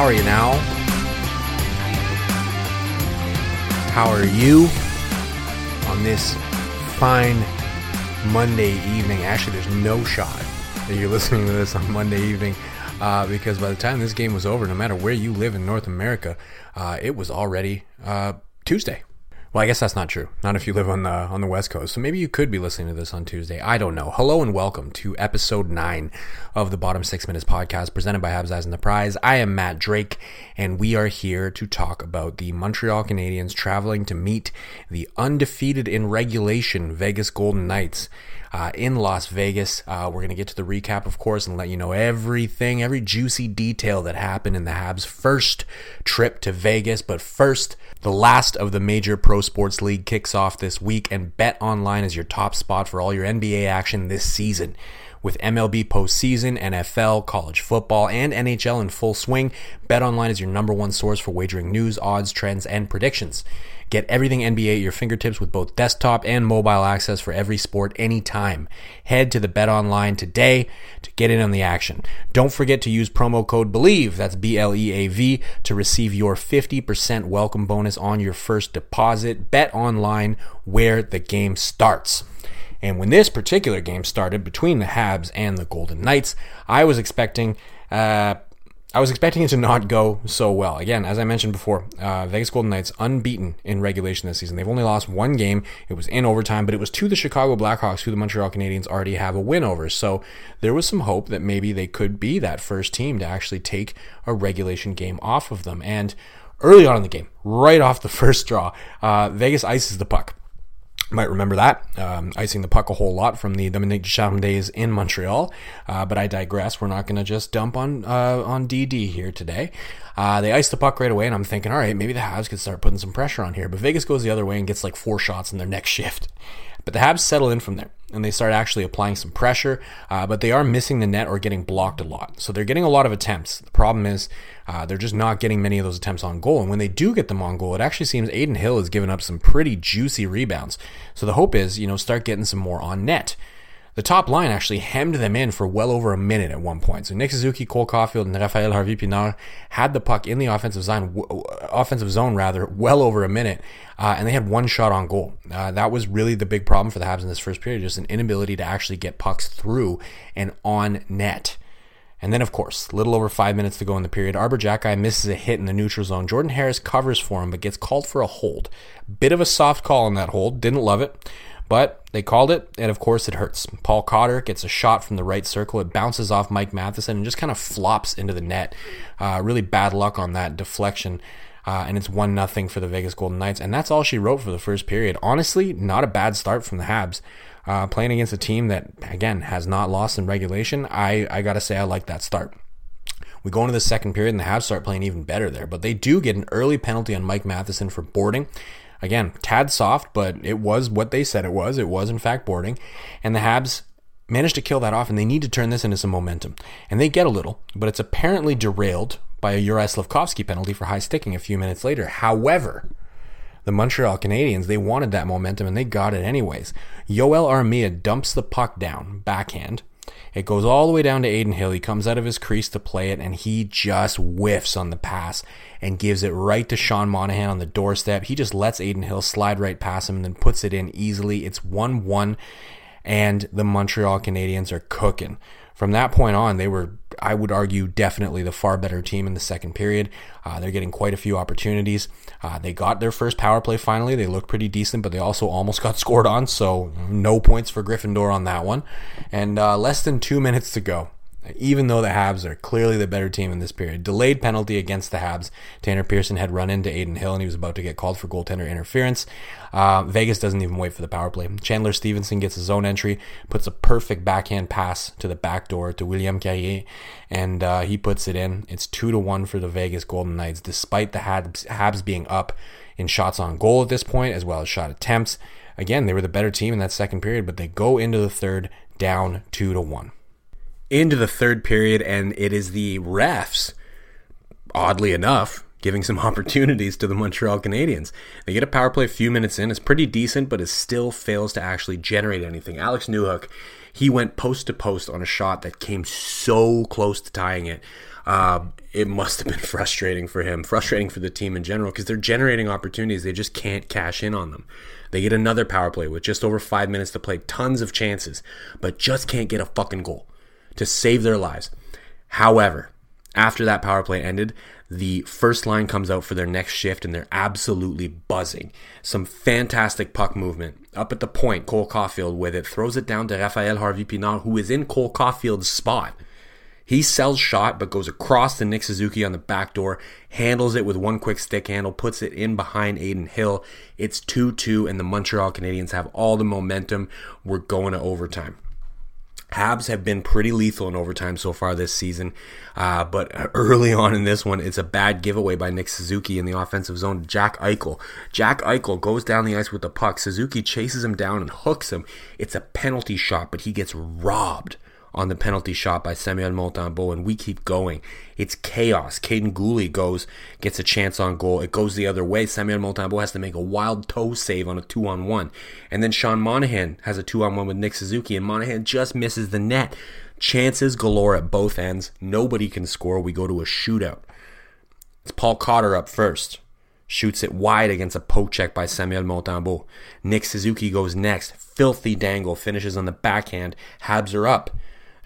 How are you now? How are you on this fine Monday evening? Actually, there's no shot that you're listening to this on Monday evening uh, because by the time this game was over, no matter where you live in North America, uh, it was already uh, Tuesday. Well, I guess that's not true. Not if you live on the on the West Coast. So maybe you could be listening to this on Tuesday. I don't know. Hello and welcome to episode nine of the Bottom Six Minutes podcast, presented by Habs Eyes and the Prize. I am Matt Drake, and we are here to talk about the Montreal Canadiens traveling to meet the undefeated in regulation Vegas Golden Knights uh, in Las Vegas. Uh, we're going to get to the recap, of course, and let you know everything, every juicy detail that happened in the Habs' first trip to Vegas. But first, the last of the major pro sports league kicks off this week, and Bet Online is your top spot for all your NBA action this season. With MLB postseason, NFL, college football, and NHL in full swing, BetOnline is your number one source for wagering news, odds, trends, and predictions. Get everything NBA at your fingertips with both desktop and mobile access for every sport anytime. Head to the Bet Online today to get in on the action. Don't forget to use promo code BELIEVE, that's B L E A V, to receive your 50% welcome bonus on your first deposit. Bet Online, where the game starts. And when this particular game started between the Habs and the Golden Knights, I was expecting. Uh, I was expecting it to not go so well. Again, as I mentioned before, uh, Vegas Golden Knights unbeaten in regulation this season. They've only lost one game. It was in overtime, but it was to the Chicago Blackhawks, who the Montreal Canadiens already have a win over. So there was some hope that maybe they could be that first team to actually take a regulation game off of them. And early on in the game, right off the first draw, uh, Vegas ices the puck might remember that, um, icing the puck a whole lot from the Dominique Ducharme days in Montreal. Uh, but I digress. We're not going to just dump on uh, on DD here today. Uh, they ice the puck right away, and I'm thinking, all right, maybe the Habs could start putting some pressure on here. But Vegas goes the other way and gets like four shots in their next shift. But the Habs settle in from there and they start actually applying some pressure, uh, but they are missing the net or getting blocked a lot. So they're getting a lot of attempts. The problem is uh, they're just not getting many of those attempts on goal. And when they do get them on goal, it actually seems Adin Hill has given up some pretty juicy rebounds. So the hope is, you know, start getting some more on net. The top line actually hemmed them in for well over a minute at one point. So Nick Suzuki, Cole Caufield, and Rafael Harvey Pinard had the puck in the offensive zone, offensive zone rather, well over a minute, uh, and they had one shot on goal. Uh, that was really the big problem for the Habs in this first period, just an inability to actually get pucks through and on net. And then, of course, little over five minutes to go in the period, Arber Xhekaj misses a hit in the neutral zone. Jordan Harris covers for him, but gets called for a hold. Bit of a soft call on that hold. Didn't love it. But they called it, and of course it hurts. Paul Cotter gets a shot from the right circle. It bounces off Mike Matheson and just kind of flops into the net. Uh, really bad luck on that deflection. Uh, and it's one nothing for the Vegas Golden Knights, and that's all she wrote for the first period. Honestly, not a bad start from the Habs. Uh, playing against a team that again has not lost in regulation, I I gotta say I like that start. We go into the second period and the Habs start playing even better there, but they do get an early penalty on Mike Matheson for boarding. Again, tad soft, but it was what they said it was. It was, in fact, boarding. And the Habs managed to kill that off, and they need to turn this into some momentum. And they get a little, but it's apparently derailed by a Juraj Slafkovsky penalty for high sticking a few minutes later. However, the Montreal Canadiens, they wanted that momentum and they got it anyways. Joel Armia dumps the puck down, backhand, it goes all the way down to Adin Hill. He comes out of his crease to play it, and he just whiffs on the pass and gives it right to Sean Monahan on the doorstep. He just lets Adin Hill slide right past him and then puts it in easily. It's 1 1, and the Montreal Canadiens are cooking. From that point on, they were, I would argue, definitely the far better team in the second period. Uh, they're getting quite a few opportunities. Uh, they got their first power play finally. They looked pretty decent, but they also almost got scored on, so no points for Gryffindor on that one. And uh, less than two minutes to go even though the Habs are clearly the better team in this period. Delayed penalty against the Habs. Tanner Pearson had run into Adin Hill and he was about to get called for goaltender interference. Uh, Vegas doesn't even wait for the power play. Chandler Stephenson gets his own entry, puts a perfect backhand pass to the back door to William Carrier, and uh, he puts it in. It's 2 to 1 for the Vegas Golden Knights, despite the Habs, Habs being up in shots on goal at this point, as well as shot attempts. Again, they were the better team in that second period, but they go into the third down 2 to 1 into the third period, and it is the refs, oddly enough, giving some opportunities to the Montreal Canadiens. They get a power play a few minutes in. It's pretty decent, but it still fails to actually generate anything. Alex Newhook, he went post to post on a shot that came so close to tying it. uh, it must have been frustrating for him, frustrating for the team in general, because they're generating opportunities. They just can't cash in on them. They get another power play with just over five minutes to play, tons of chances, but just can't get a fucking goal to save their lives. However, after that power play ended, the first line comes out for their next shift and they're absolutely buzzing. Some fantastic puck movement. Up at the point, Cole Caufield with it throws it down to Rafael Harvey Pinard, who is in Cole Caufield's spot. He sells shot, but goes across to Nick Suzuki on the back door, handles it with one quick stick handle, puts it in behind Adin Hill. It's 2 2, and the Montreal Canadiens have all the momentum. We're going to overtime. Habs have been pretty lethal in overtime so far this season, uh, but early on in this one, it's a bad giveaway by Nick Suzuki in the offensive zone. Jack Eichel. Jack Eichel goes down the ice with the puck. Suzuki chases him down and hooks him. It's a penalty shot, but he gets robbed on the penalty shot by Samuel Montembeault, and we keep going. It's chaos. Kaiden Guhle goes, gets a chance on goal. It goes the other way. Samuel Montembeault has to make a wild toe save on a two on one. And then Sean Monahan has a two on one with Nick Suzuki, and Monahan just misses the net. Chances galore at both ends. Nobody can score. We go to a shootout. It's Paul Cotter up first. Shoots it wide against a poke check by Samuel Montembeault. Nick Suzuki goes next. Filthy dangle. Finishes on the backhand. Habs are up.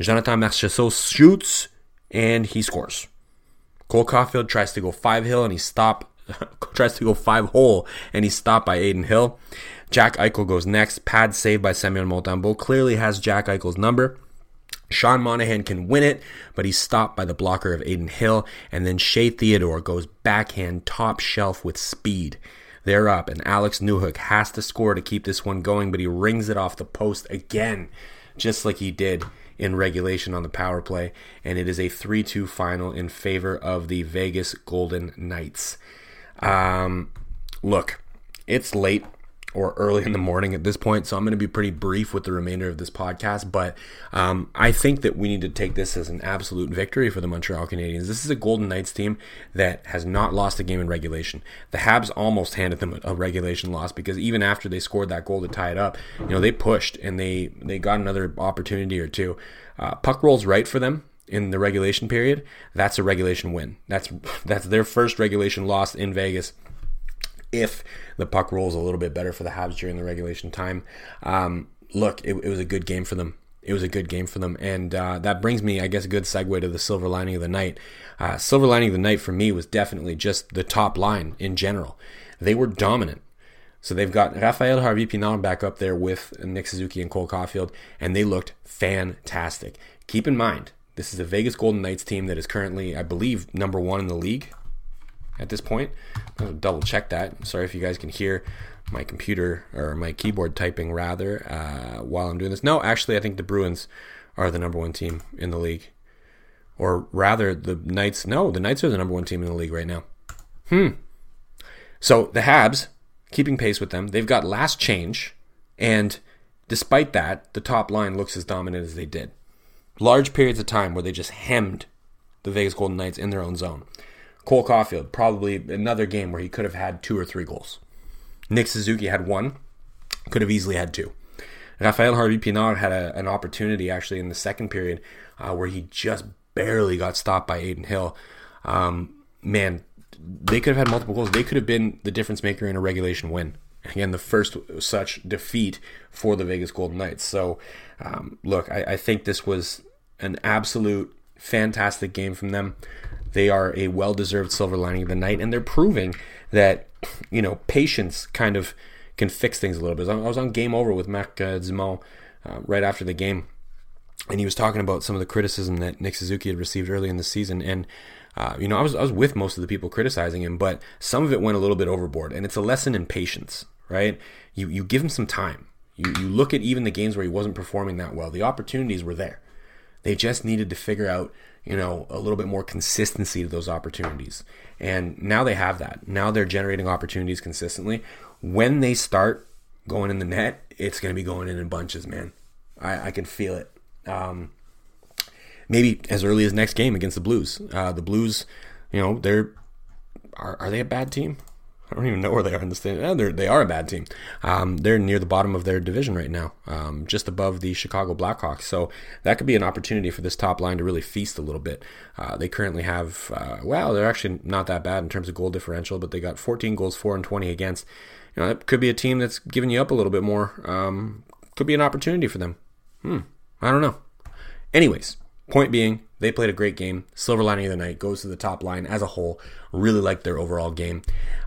Jonathan Marchessault shoots and he scores. Cole Caufield tries to go five hill and he stop tries to go five hole and he's stopped by Adin Hill. Jack Eichel goes next. Pad saved by Samuel Montembeault clearly has Jack Eichel's number. Sean Monahan can win it, but he's stopped by the blocker of Adin Hill. And then Shea Theodore goes backhand top shelf with speed. They're up, and Alex Newhook has to score to keep this one going, but he rings it off the post again, just like he did in regulation on the power play, and it is a 3 2 final in favor of the Vegas Golden Knights. Um, look, it's late or early in the morning at this point, so I'm going to be pretty brief with the remainder of this podcast. But um, I think that we need to take this as an absolute victory for the Montreal Canadiens. This is a Golden Knights team that has not lost a game in regulation. The Habs almost handed them a regulation loss because even after they scored that goal to tie it up, you know they pushed and they they got another opportunity or two. Uh, puck rolls right for them in the regulation period. That's a regulation win. That's that's their first regulation loss in Vegas if the puck rolls a little bit better for the Habs during the regulation time. Um, look, it, it, was a good game for them. It was a good game for them. And uh, that brings me, I guess, a good segue to the silver lining of the night. Uh, silver lining of the night for me was definitely just the top line in general. They were dominant. So they've got Rafael Harvey Pinard back up there with Nick Suzuki and Cole Caufield, and they looked fantastic. Keep in mind, this is a Vegas Golden Knights team that is currently, I believe, number one in the league at this point. I'll double check that. Sorry if you guys can hear my computer or my keyboard typing rather uh, while I'm doing this. No, actually, I think the Bruins are the number one team in the league, or rather, the Knights. No, the Knights are the number one team in the league right now. Hmm. So the Habs, keeping pace with them, they've got last change, and despite that, the top line looks as dominant as they did. Large periods of time where they just hemmed the Vegas Golden Knights in their own zone. Cole Caufield, probably another game where he could have had two or three goals. Nick Suzuki had one, could have easily had two. Rafael Harvey Pinard had a, an opportunity actually in the second period uh, where he just barely got stopped by Adin Hill. Um, man, they could have had multiple goals. They could have been the difference maker in a regulation win. Again, the first such defeat for the Vegas Golden Knights. So, um, look, I, I think this was an absolute fantastic game from them. They are a well deserved silver lining of the night, and they're proving that, you know, patience kind of can fix things a little bit. I was on Game Over with Marc uh, uh, right after the game, and he was talking about some of the criticism that Nick Suzuki had received early in the season. And, uh, you know, I was, I was with most of the people criticizing him, but some of it went a little bit overboard. And it's a lesson in patience, right? You, you give him some time. You, you look at even the games where he wasn't performing that well, the opportunities were there. They just needed to figure out you know, a little bit more consistency to those opportunities. And now they have that. Now they're generating opportunities consistently. When they start going in the net, it's going to be going in in bunches, man. I, I can feel it. Um, maybe as early as next game against the Blues. Uh, the Blues, you know, they're are, are they a bad team? I don't even know where they are in the standings. they're, they are a bad team. Um, they're near the bottom of their division right now, um, just above the Chicago Blackhawks. So that could be an opportunity for this top line to really feast a little bit. Uh, they currently have, uh, well, they're actually not that bad in terms of goal differential, but they got 14 goals, 4 and 20 against. You know, that could be a team that's giving you up a little bit more. Um, could be an opportunity for them. Hmm, I don't know. Anyways, point being, they played a great game. Silver lining of the night goes to the top line as a whole. Really liked their overall game.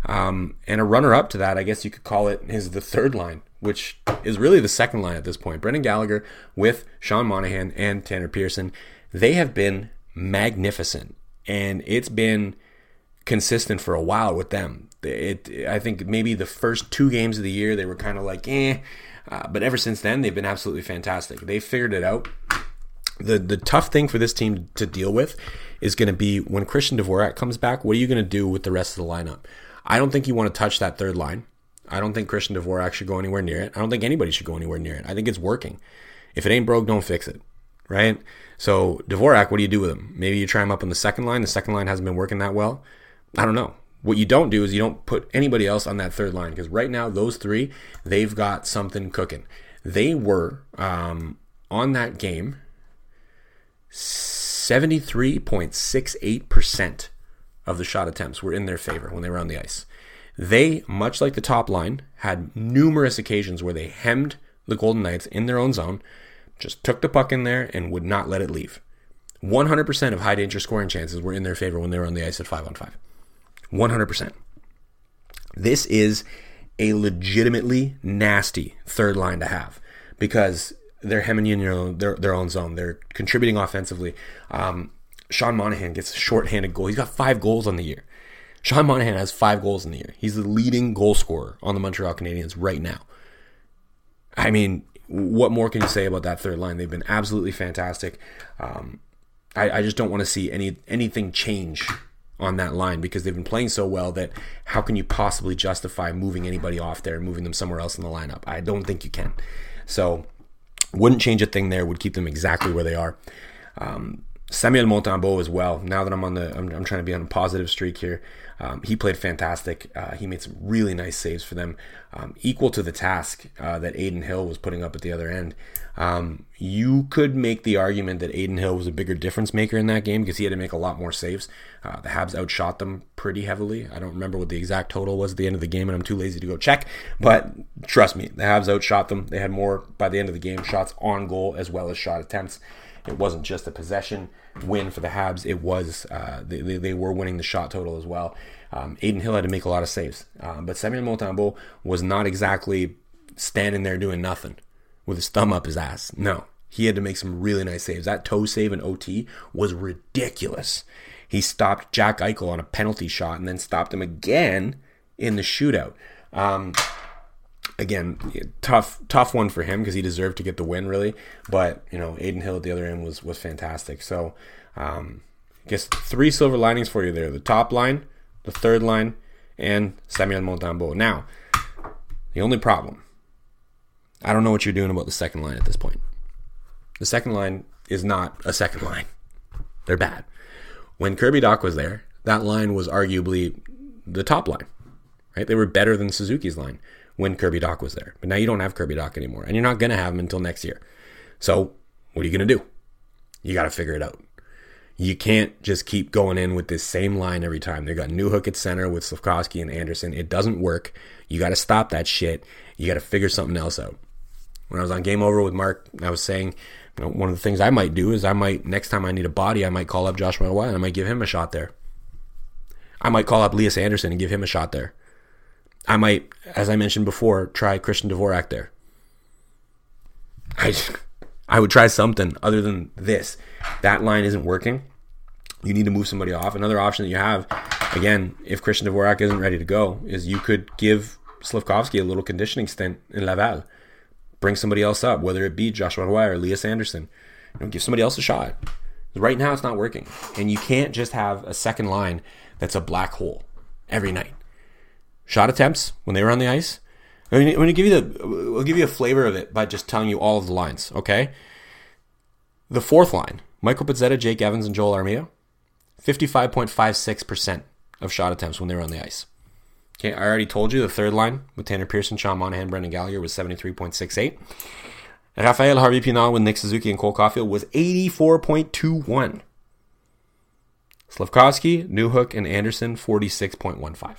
Um, and a runner up to that, I guess you could call it, is the third line, which is really the second line at this point. Brendan Gallagher with Sean Monahan and Tanner Pearson. They have been magnificent. And it's been consistent for a while with them. It, I think maybe the first two games of the year, they were kind of like, eh. Uh, but ever since then, they've been absolutely fantastic. They figured it out the the tough thing for this team to deal with is going to be when Christian Dvorak comes back. What are you going to do with the rest of the lineup? I don't think you want to touch that third line. I don't think Christian Dvorak should go anywhere near it. I don't think anybody should go anywhere near it. I think it's working. If it ain't broke, don't fix it. Right? So Dvorak, what do you do with him? Maybe you try him up on the second line. The second line hasn't been working that well. I don't know. What you don't do is you don't put anybody else on that third line because right now those three they've got something cooking. They were um, on that game 73.68% of the shot attempts were in their favor when they were on the ice. They, much like the top line, had numerous occasions where they hemmed the Golden Knights in their own zone, just took the puck in there and would not let it leave. 100% of high danger scoring chances were in their favor when they were on the ice at 5 on 5. 100%. This is a legitimately nasty third line to have because they're hemming in your their, their own zone. They're contributing offensively. Um, Sean Monahan gets a shorthanded goal. He's got five goals on the year. Sean Monahan has five goals in the year. He's the leading goal scorer on the Montreal Canadiens right now. I mean, what more can you say about that third line? They've been absolutely fantastic. Um, I, I, just don't want to see any anything change on that line because they've been playing so well that how can you possibly justify moving anybody off there and moving them somewhere else in the lineup? I don't think you can. So wouldn't change a thing there. Would keep them exactly where they are. Um, Samuel Montembeault as well. Now that I'm on the, I'm, I'm trying to be on a positive streak here. Um, he played fantastic. Uh, he made some really nice saves for them, um, equal to the task uh, that Adin Hill was putting up at the other end. Um, you could make the argument that Adin Hill was a bigger difference maker in that game because he had to make a lot more saves. Uh, the Habs outshot them pretty heavily. I don't remember what the exact total was at the end of the game, and I'm too lazy to go check. But trust me, the Habs outshot them. They had more by the end of the game shots on goal as well as shot attempts. It wasn't just a possession win for the Habs. It was uh, they, they, were winning the shot total as well. Um, Adin Hill had to make a lot of saves, um, but Samuel Montembeault was not exactly standing there doing nothing with his thumb up his ass. No, he had to make some really nice saves. That toe save in OT was ridiculous. He stopped Jack Eichel on a penalty shot and then stopped him again in the shootout. Um, again, tough tough one for him because he deserved to get the win really. But you know, Adin Hill at the other end was was fantastic. So um, I guess three silver linings for you there: the top line, the third line, and Samuel Montembeault. Now, the only problem I don't know what you're doing about the second line at this point. The second line is not a second line. They're bad. When Kirby Dach was there, that line was arguably the top line. Right? They were better than Suzuki's line when Kirby Dach was there. But now you don't have Kirby Dach anymore, and you're not going to have him until next year. So, what are you going to do? You got to figure it out. You can't just keep going in with this same line every time. They got Newhook at center with Slafkovsky and Anderson. It doesn't work. You got to stop that shit. You got to figure something else out when I was on Game Over with Mark, I was saying you know, one of the things I might do is I might next time I need a body, I might call up Joshua Roy and I might give him a shot there. I might call up Lias Andersson and give him a shot there. I might, as I mentioned before, try Christian Dvorak there. I, I would try something other than this. That line isn't working. You need to move somebody off. Another option that you have, again, if Christian Dvorak isn't ready to go, is you could give Slafkovsky a little conditioning stint in Laval bring somebody else up, whether it be Joshua Roy or Lias Andersson. You know, give somebody else a shot. Right now, it's not working, and you can't just have a second line that's a black hole every night. Shot attempts when they were on the ice. I mean, I'm going to give you the, we'll give you a flavor of it by just telling you all of the lines. Okay, the fourth line: Michael Pezzetta, Jake Evans, and Joel Armia. Fifty-five point five six percent of shot attempts when they were on the ice. Okay, I already told you the third line with Tanner Pearson, Sean Monahan, Brendan Gallagher was 73.68. Rafael Harvey Pinard with Nick Suzuki and Cole Caufield was 84.21. Slafkovsky, Newhook, and Anderson 46.15.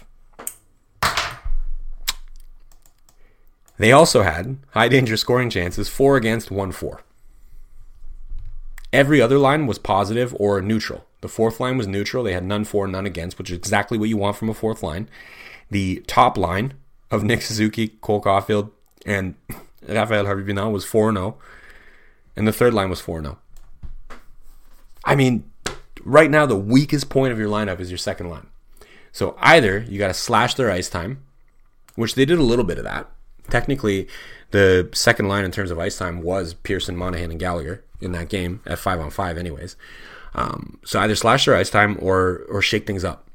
They also had high danger scoring chances, 4 against, 1 4. Every other line was positive or neutral. The fourth line was neutral. They had none for, none against, which is exactly what you want from a fourth line. The top line of Nick Suzuki, Cole Caufield, and Rafael Harvey Pinard was 4 0. And the third line was 4 0. I mean, right now, the weakest point of your lineup is your second line. So either you got to slash their ice time, which they did a little bit of that. Technically, the second line in terms of ice time was Pearson, Monahan, and Gallagher in that game at five on five, anyways. Um, so either slash their ice time or or shake things up.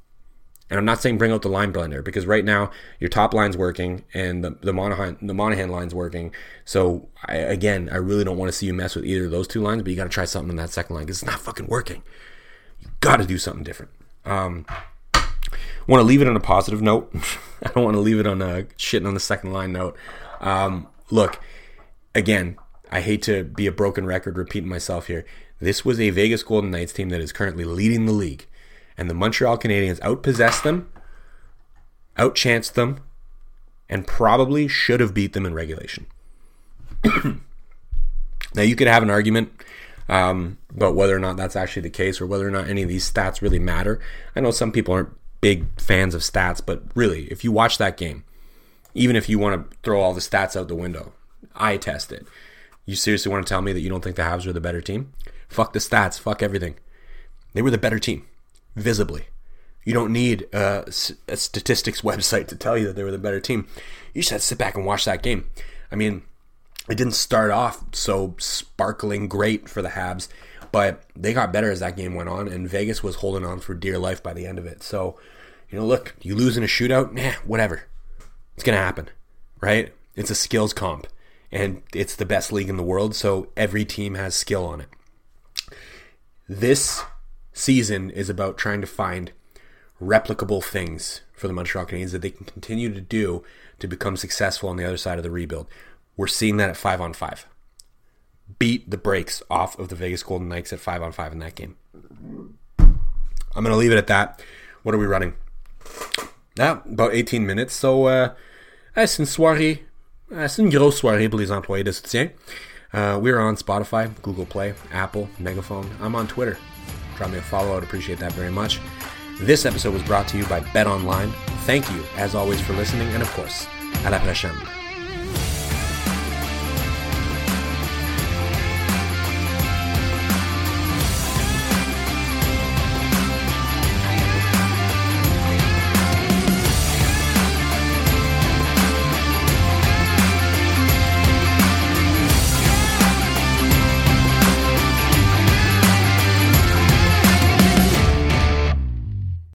And I'm not saying bring out the line blender because right now your top line's working and the, the Monahan the Monahan line's working. So I, again, I really don't want to see you mess with either of those two lines, but you got to try something in that second line because it's not fucking working. You got to do something different. Um, want to leave it on a positive note. I don't want to leave it on a shitting on the second line note. Um, look, again, I hate to be a broken record repeating myself here. This was a Vegas Golden Knights team that is currently leading the league, and the Montreal Canadiens outpossessed them, outchanced them, and probably should have beat them in regulation. now, you could have an argument um, about whether or not that's actually the case or whether or not any of these stats really matter. I know some people aren't big fans of stats, but really, if you watch that game, even if you want to throw all the stats out the window, I test it. You seriously want to tell me that you don't think the Habs are the better team? Fuck the stats. Fuck everything. They were the better team, visibly. You don't need a, a statistics website to tell you that they were the better team. You just had to sit back and watch that game. I mean, it didn't start off so sparkling great for the Habs, but they got better as that game went on, and Vegas was holding on for dear life by the end of it. So, you know, look, you lose in a shootout, nah, whatever. It's going to happen, right? It's a skills comp, and it's the best league in the world, so every team has skill on it. This season is about trying to find replicable things for the Montreal Canadiens that they can continue to do to become successful on the other side of the rebuild. We're seeing that at five on five. Beat the brakes off of the Vegas Golden Knights at five on five in that game. I'm going to leave it at that. What are we running? Ah, about 18 minutes. So, uh, c'est une soirée, c'est une grosse soirée pour les employés de soutien. Uh, we're on Spotify, Google Play, Apple, Megaphone. I'm on Twitter. Drop me a follow. I'd appreciate that very much. This episode was brought to you by Bet Online. Thank you, as always, for listening, and of course, à la prochaine.